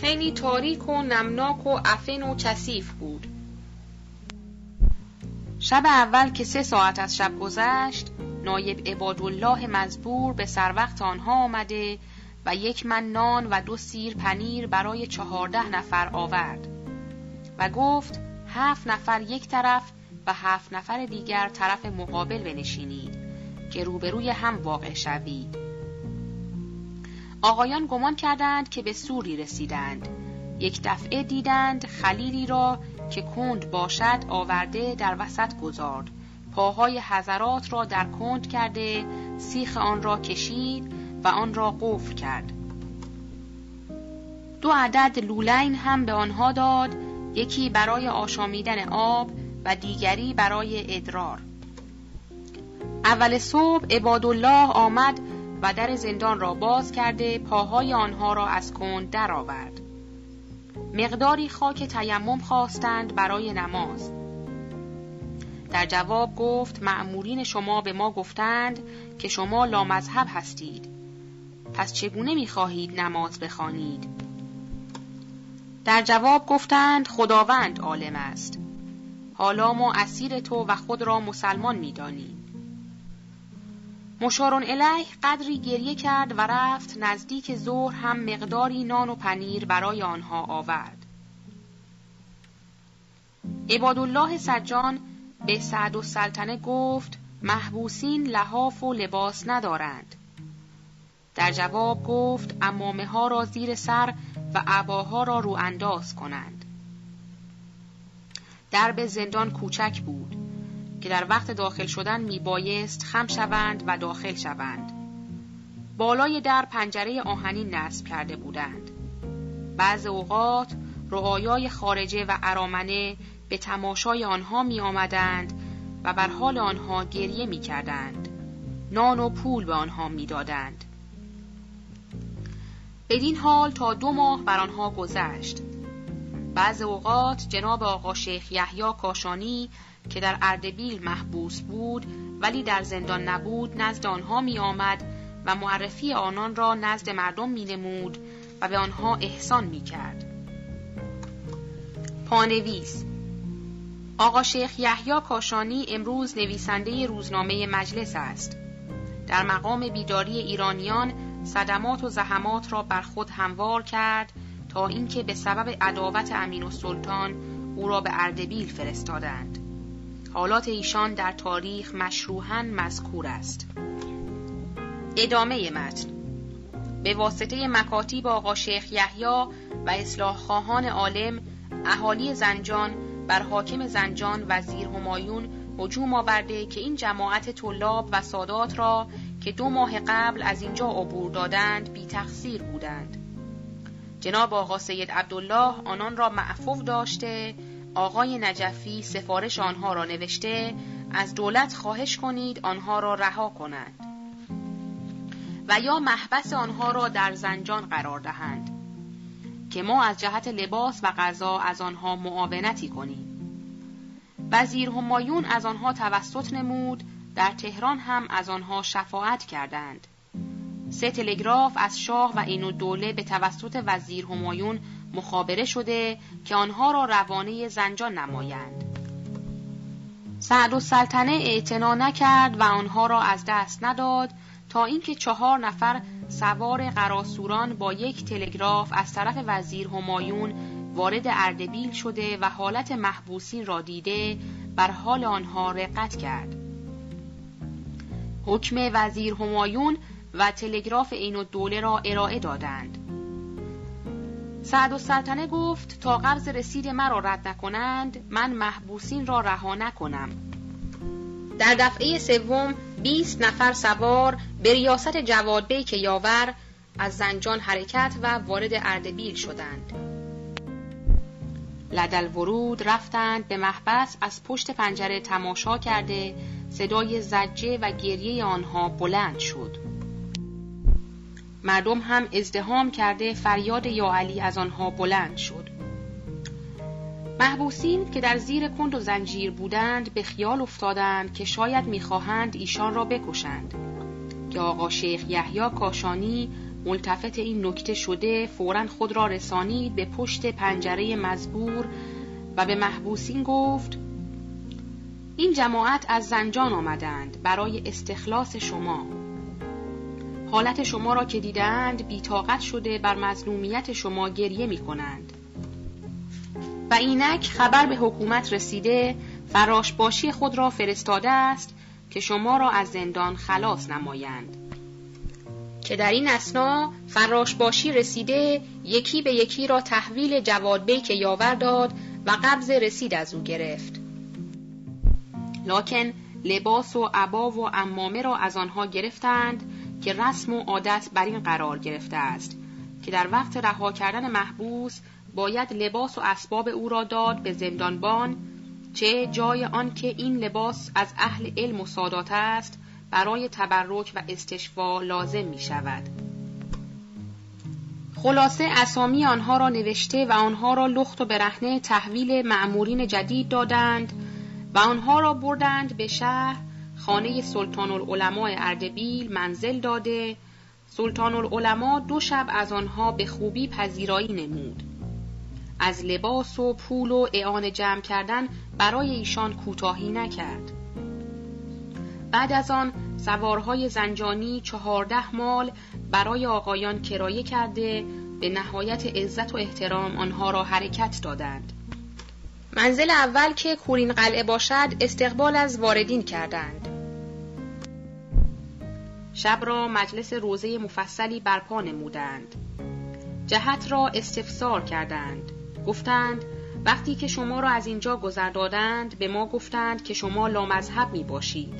A: خیلی تاریک و نمناک و افن و کثیف بود. شب اول که سه ساعت از شب گذشت نایب عبادالله مزبور به سر وقت آنها آمده و یک من نان و دو سیر پنیر برای چهارده نفر آورد و گفت هفت نفر یک طرف و هفت نفر دیگر طرف مقابل بنشینید که روبروی هم واقع شوید. آقایان گمان کردند که به سوری رسیدند. یک دفعه دیدند خلیلی را که کند باشد آورده در وسط گذارد. پاهای حضرات را در کند کرده سیخ آن را کشید و آن را قفل کرد. دو عدد لولین هم به آنها داد یکی برای آشامیدن آب و دیگری برای ادرار. اول صبح عبادالله آمد و در زندان را باز کرده پاهای آنها را از کند درآورد. مقداری خاک تیمم خواستند برای نماز. در جواب گفت معمورین شما به ما گفتند که شما لامذهب هستید. پس چگونه می‌خواهید نماز بخوانید؟ در جواب گفتند خداوند عالم است. حالا ما اسیر تو و خود را مسلمان می‌دانیم. مشارون الیه قدری گریه کرد و رفت نزدیک ظهر هم مقداری نان و پنیر برای آنها آورد. عبادالله سجان به سعد و سلطنه گفت محبوسین لحاف و لباس ندارند. در جواب گفت امامه ها را زیر سر و عباها را رو انداز کنند. درب زندان کوچک بود که در وقت داخل شدن می بایست خم شوند و داخل شوند. بالای در پنجره آهنین نصب کرده بودند. بعض اوقات رعایای خارجه و ارامنه به تماشای آنها می آمدند و بر حال آنها گریه می کردند. نان و پول به آنها می دادند. بدین حال تا دو ماه بر آنها گذشت. بعض اوقات جناب آقا شیخ یحیی کاشانی که در اردبیل محبوس بود ولی در زندان نبود نزد آنها می آمد و معرفی آنان را نزد مردم می نمود و به آنها احسان می کرد. پانویس آقا شیخ یحیی کاشانی امروز نویسنده روزنامه مجلس است. در مقام بیداری ایرانیان صدمات و زحمات را بر خود هموار کرد تا اینکه به سبب عداوت امین و سلطان او را به اردبیل فرستادند. حالات ایشان در تاریخ مشروحاً مذکور است. ادامه متن به واسطه مکاتیب آقا شیخ یحیی و اصلاح خواهان عالم اهالی زنجان بر حاکم زنجان وزیر همایون هجوم آورده که این جماعت طلاب و سادات را که دو ماه قبل از اینجا عبور دادند بی تقصیر بودند. جناب آقا سید عبدالله آنان را معفو داشته آقای نجفی سفارش آنها را نوشته از دولت خواهش کنید آنها را رها کنند و یا محبس آنها را در زنجان قرار دهند که ما از جهت لباس و غذا از آنها معاونتی کنیم. وزیر همایون از آنها توسط نمود در تهران هم از آنها شفاعت کردند. سه تلگراف از شاه و اینو دوله به توسط وزیر همایون مخابره شده که آنها را روانه زنجان نمایند. سعد و سلطنه اعتنا نکرد و آنها را از دست نداد تا اینکه چهار نفر سوار قراسوران با یک تلگراف از طرف وزیر همایون وارد اردبیل شده و حالت محبوسین را دیده بر حال آنها رقت کرد. حکم وزیر همایون و تلگراف عین دوله را ارائه دادند. سعد و سلطنه گفت تا قبض رسید مرا رد نکنند من محبوسین را رها نکنم. در دفعه سوم 20 نفر سوار به ریاست جواد بیک یاور از زنجان حرکت و وارد اردبیل شدند. لدل ورود رفتند به محبس از پشت پنجره تماشا کرده صدای زجه و گریه آنها بلند شد. مردم هم ازدهام کرده فریاد یا علی از آنها بلند شد. محبوسین که در زیر کند و زنجیر بودند به خیال افتادند که شاید می‌خواهند ایشان را بکشند. که آقا شیخ یحیی کاشانی ملتفت این نکته شده فورا خود را رسانید به پشت پنجره مزبور و به محبوسین گفت این جماعت از زنجان آمدند برای استخلاص شما. حالت شما را که دیدند بیتاقت شده بر مظلومیت شما گریه می کنند. و اینک خبر به حکومت رسیده فراشباشی خود را فرستاده است که شما را از زندان خلاص نمایند. که در این اسنا فراشباشی رسیده یکی به یکی را تحویل جواد که یاور داد و قبض رسید از او گرفت. لکن لباس و عبا و امامه را از آنها گرفتند که رسم و عادت بر این قرار گرفته است که در وقت رها کردن محبوس باید لباس و اسباب او را داد به زندانبان چه جای آن که این لباس از اهل علم و سادات است برای تبرک و استشفا لازم می شود. خلاصه اسامی آنها را نوشته و آنها را لخت و برهنه تحویل معمورین جدید دادند و آنها را بردند به شهر خانه سلطان العلماء اردبیل منزل داده. سلطان العلماء دو شب از آنها به خوبی پذیرایی نمود. از لباس و پول و اعانه جمع کردن برای ایشان کوتاهی نکرد. بعد از آن سوارهای زنجانی چهارده مال برای آقایان کرایه کرده به نهایت عزت و احترام آنها را حرکت دادند. منزل اول که کورین قلعه باشد استقبال از واردین کردند. شب را مجلس روزه مفصلی برپا نمودند. جهت را استفسار کردند. گفتند وقتی که شما را از اینجا گذر دادند به ما گفتند که شما لامذهب می باشید.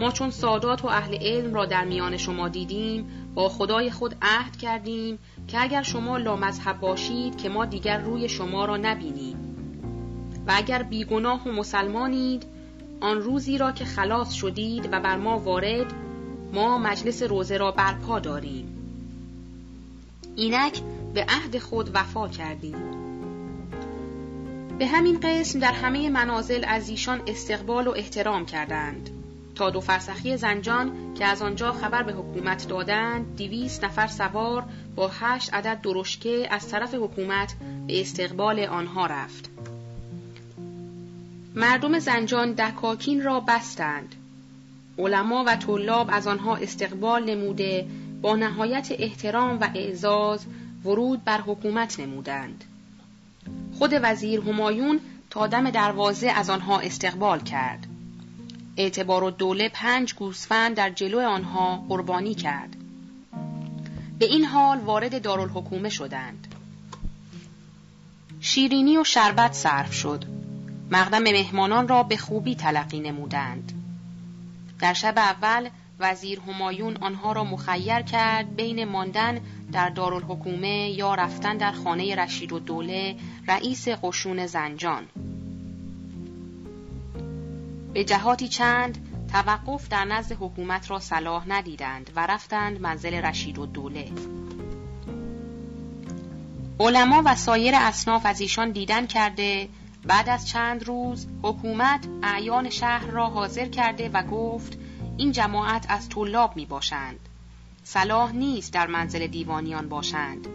A: ما چون سادات و اهل علم را در میان شما دیدیم با خدای خود عهد کردیم که اگر شما لامذهب باشید که ما دیگر روی شما را نبینیم. و اگر بیگناه و مسلمانید آن روزی را که خلاص شدید و بر ما وارد ما مجلس روزه را برپا داریم. اینک به عهد خود وفا کردیم. به همین قسم در همه منازل از ایشان استقبال و احترام کردند. تا دو فرسخی زنجان که از آنجا خبر به حکومت دادند دیویست نفر سوار با هشت عدد درشکه از طرف حکومت به استقبال آنها رفت. مردم زنجان دکاکین را بستند. علما و طلاب از آنها استقبال نموده با نهایت احترام و اعزاز ورود بر حکومت نمودند. خود وزیر همایون تا دم دروازه از آنها استقبال کرد. اعتبار و دوله پنج گوسفند در جلو آنها قربانی کرد. به این حال وارد دارالحکومه شدند. شیرینی و شربت صرف شد. مقدم مهمانان را به خوبی تلقی نمودند. در شب اول وزیر همایون آنها را مخیر کرد بین ماندن در دارالحکومه یا رفتن در خانه رشید و دوله رئیس قشون زنجان. به جهاتی چند توقف در نزد حکومت را صلاح ندیدند و رفتند منزل رشید و دوله. علما و سایر اصناف از ایشان دیدن کرده بعد از چند روز حکومت اعیان شهر را حاضر کرده و گفت این جماعت از طلاب می باشند صلاح نیست در منزل دیوانیان باشند.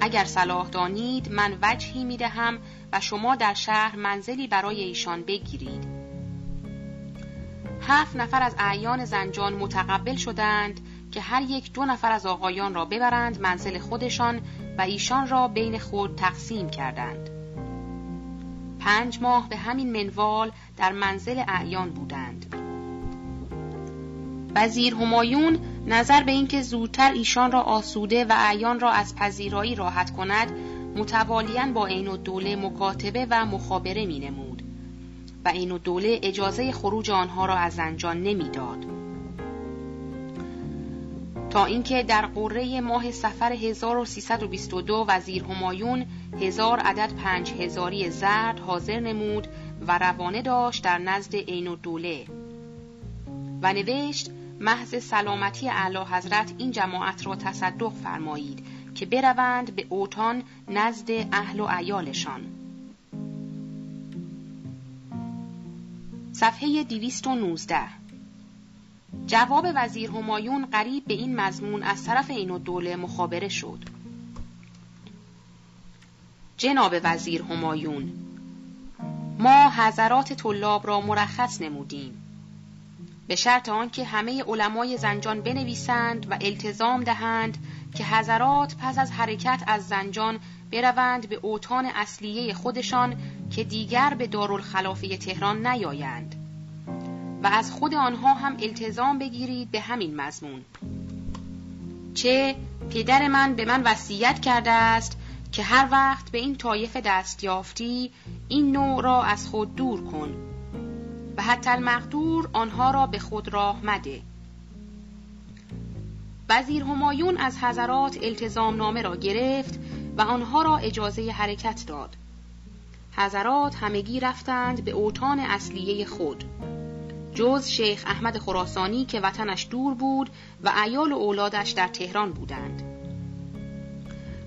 A: اگر صلاح دانید من وجهی می دهم و شما در شهر منزلی برای ایشان بگیرید. هفت نفر از اعیان زنجان متقبل شدند که هر یک دو نفر از آقایان را ببرند منزل خودشان و ایشان را بین خود تقسیم کردند. پنج ماه به همین منوال در منزل اعیان بودند وزیر همایون نظر به اینکه زودتر ایشان را آسوده و اعیان را از پذیرایی راحت کند متوالیاً با عین و دوله مکاتبه و مخابره می نمود و عین و دوله اجازه خروج آنها را از زنجان نمی‌داد. تا اینکه در قره ماه سفر 1322 وزیر همایون هزار عدد پنج هزاری زرد حاضر نمود و روانه داشت در نزد عین و دوله و نوشت محض سلامتی اعلی حضرت این جماعت را تصدق فرمایید که بروند به اوتان نزد اهل و ایالشان صفحه 219 جواب وزیر همایون قریب به این مضمون از طرف این دوله مخابره شد. جناب وزیر همایون ما حضرات طلاب را مرخص نمودیم. به شرط آنکه همه علمای زنجان بنویسند و التزام دهند که حضرات پس از حرکت از زنجان بروند به اوتان اصلیه خودشان که دیگر به دارالخلافه تهران نیایند. و از خود آنها هم التزام بگیرید به همین مضمون. چه پدر من به من وصیت کرده است که هر وقت به این طایف دستیافتی این نوع را از خود دور کن و حتی المقدور آنها را به خود راه مده. وزیر همایون از حضرات التزام نامه را گرفت و آنها را اجازه حرکت داد. حضرات همگی رفتند به اوتان اصلیه خود. جز شیخ احمد خراسانی که وطنش دور بود و ایال و اولادش در تهران بودند.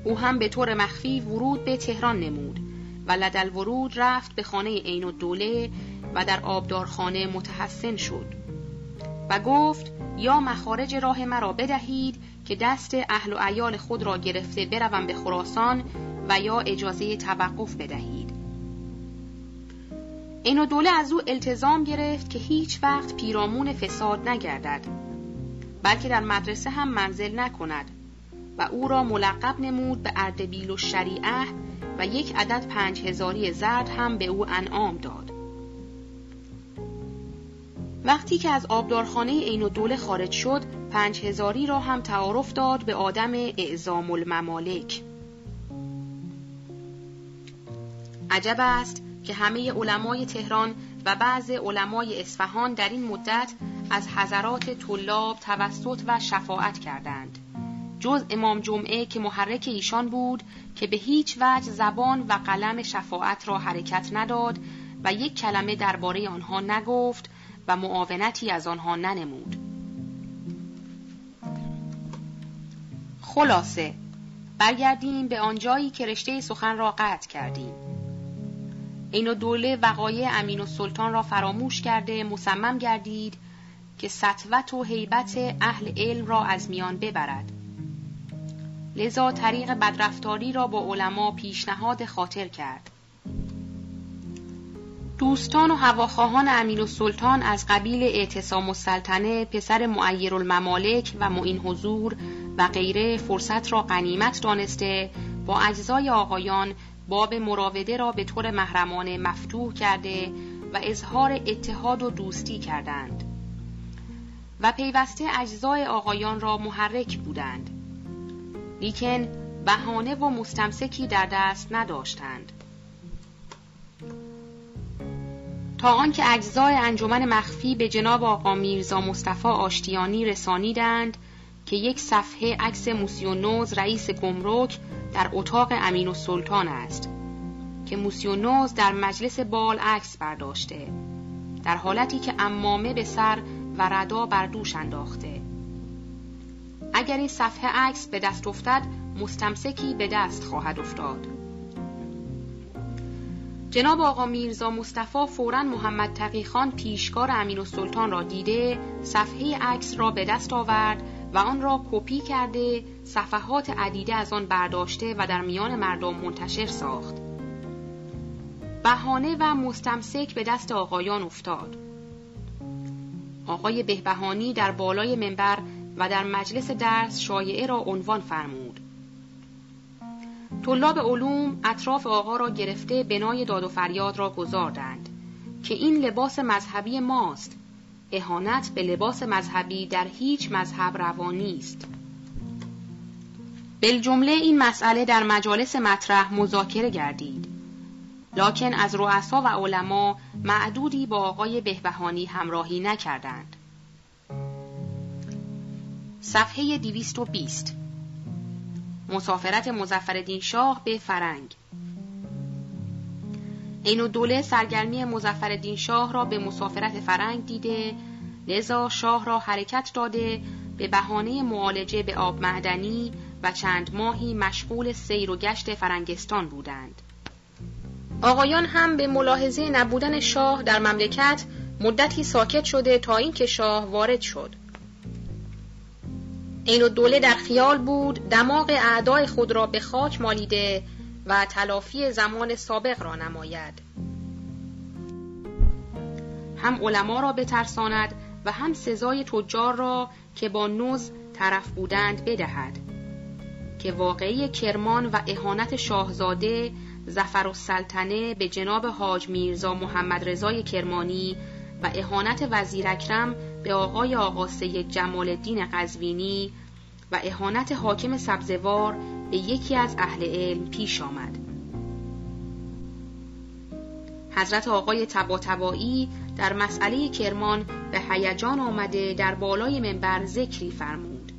A: او هم به طور مخفی ورود به تهران نمود و لدل ورود رفت به خانه عین و دوله و در آبدارخانه متحسن شد و گفت یا مخارج راه مرا بدهید که دست اهل و ایال خود را گرفته بروم به خراسان و یا اجازه توقف بدهید. این دوله از او التزام گرفت که هیچ وقت پیرامون فساد نگردد بلکه در مدرسه هم منزل نکند و او را ملقب نمود به اردبیل و شریعه و یک عدد پنج هزاری زرد هم به او انعام داد. وقتی که از آبدارخانه عین دوله خارج شد پنج هزاری را هم تعارف داد به آدم اعزام الممالک. عجب است که همه علمای تهران و بعض علمای اصفهان در این مدت از حضرات طلاب توسط و شفاعت کردند. جز امام جمعه که محرک ایشان بود که به هیچ وجه زبان و قلم شفاعت را حرکت نداد و یک کلمه درباره آنها نگفت و معاونتی از آنها ننمود. خلاصه برگردیم به آنجایی که رشته سخن را قطع کردیم. این دوله وقایع امین و سلطان را فراموش کرده مصمم گردید که سطوت و حیبت اهل علم را از میان ببرد. لذا طریق بدرفتاری را با علما پیشنهاد خاطر کرد. دوستان و هواخواهان امین و سلطان از قبیل اعتصام السلطنه پسر معیر الممالک و معین حضور و غیره فرصت را غنیمت دانسته با اجزای آقایان باب مراوده را به طور محرمانه مفتوح کرده و اظهار اتحاد و دوستی کردند. و پیوسته اجزای آقایان را محرک بودند. لیکن بهانه و مستمسکی در دست نداشتند. تا آنکه اجزای انجمن مخفی به جناب آقا میرزا مصطفی آشتیانی رسانیدند که یک صفحه عکس موسیونوز رئیس گمرک در اتاق امین و سلطان است که موسیونوز در مجلس بال عکس برداشته در حالتی که امامه به سر و ردا بر دوش انداخته. اگر این صفحه عکس به دست افتد مستمسکی به دست خواهد افتاد. جناب آقا میرزا مصطفی فورا محمد تقی خان پیشکار امین السلطان را دیده صفحه عکس را به دست آورد و آن را کپی کرده صفحات عدیده از آن برداشته و در میان مردم منتشر ساخت. بهانه و مستمسک به دست آقایان افتاد. آقای بهبهانی در بالای منبر و در مجلس درس شایعه را عنوان فرمود. طلاب علوم اطراف آقا را گرفته بنای داد و فریاد را گذاردند که این لباس مذهبی ماست. اهانت به لباس مذهبی در هیچ مذهب روانی است بالجمله این مسئله در مجالس مطرح مذاکره گردید. لکن از رؤسا و علما معدودی با آقای بهبهانی همراهی نکردند. صفحه 220 مسافرت مزفردین شاه به فرنگ. این دوله سرگرمی مزفردین شاه را به مسافرت فرنگ دیده لذا شاه را حرکت داده به بهانه معالجه به آب معدنی و چند ماهی مشغول سیر و گشت فرنگستان بودند. آقایان هم به ملاحظه نبودن شاه در مملکت مدتی ساکت شده تا اینکه شاه وارد شد. این دوله در خیال بود دماغ اعدای خود را به خاک مالیده و تلافی زمان سابق را نماید. هم علما را بترساند و هم سزای تجار را که با نوز طرف بودند بدهد. که واقعی کرمان و اهانت شاهزاده زفر السلطنه به جناب حاج میرزا محمد رضای کرمانی و اهانت وزیر اکرم به آقای آقا سید جمال الدین قزوینی و اهانت حاکم سبزوار به یکی از اهل علم پیش آمد. حضرت آقای تباتبایی در مسئله کرمان به هیجان آمده در بالای منبر ذکری فرمود.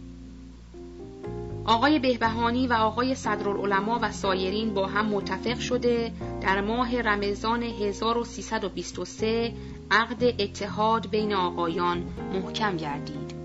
A: آقای بهبهانی و آقای صدرالعلماء و سایرین با هم متفق شده در ماه رمضان 1323 عقد اتحاد بین آقایان محکم گردید.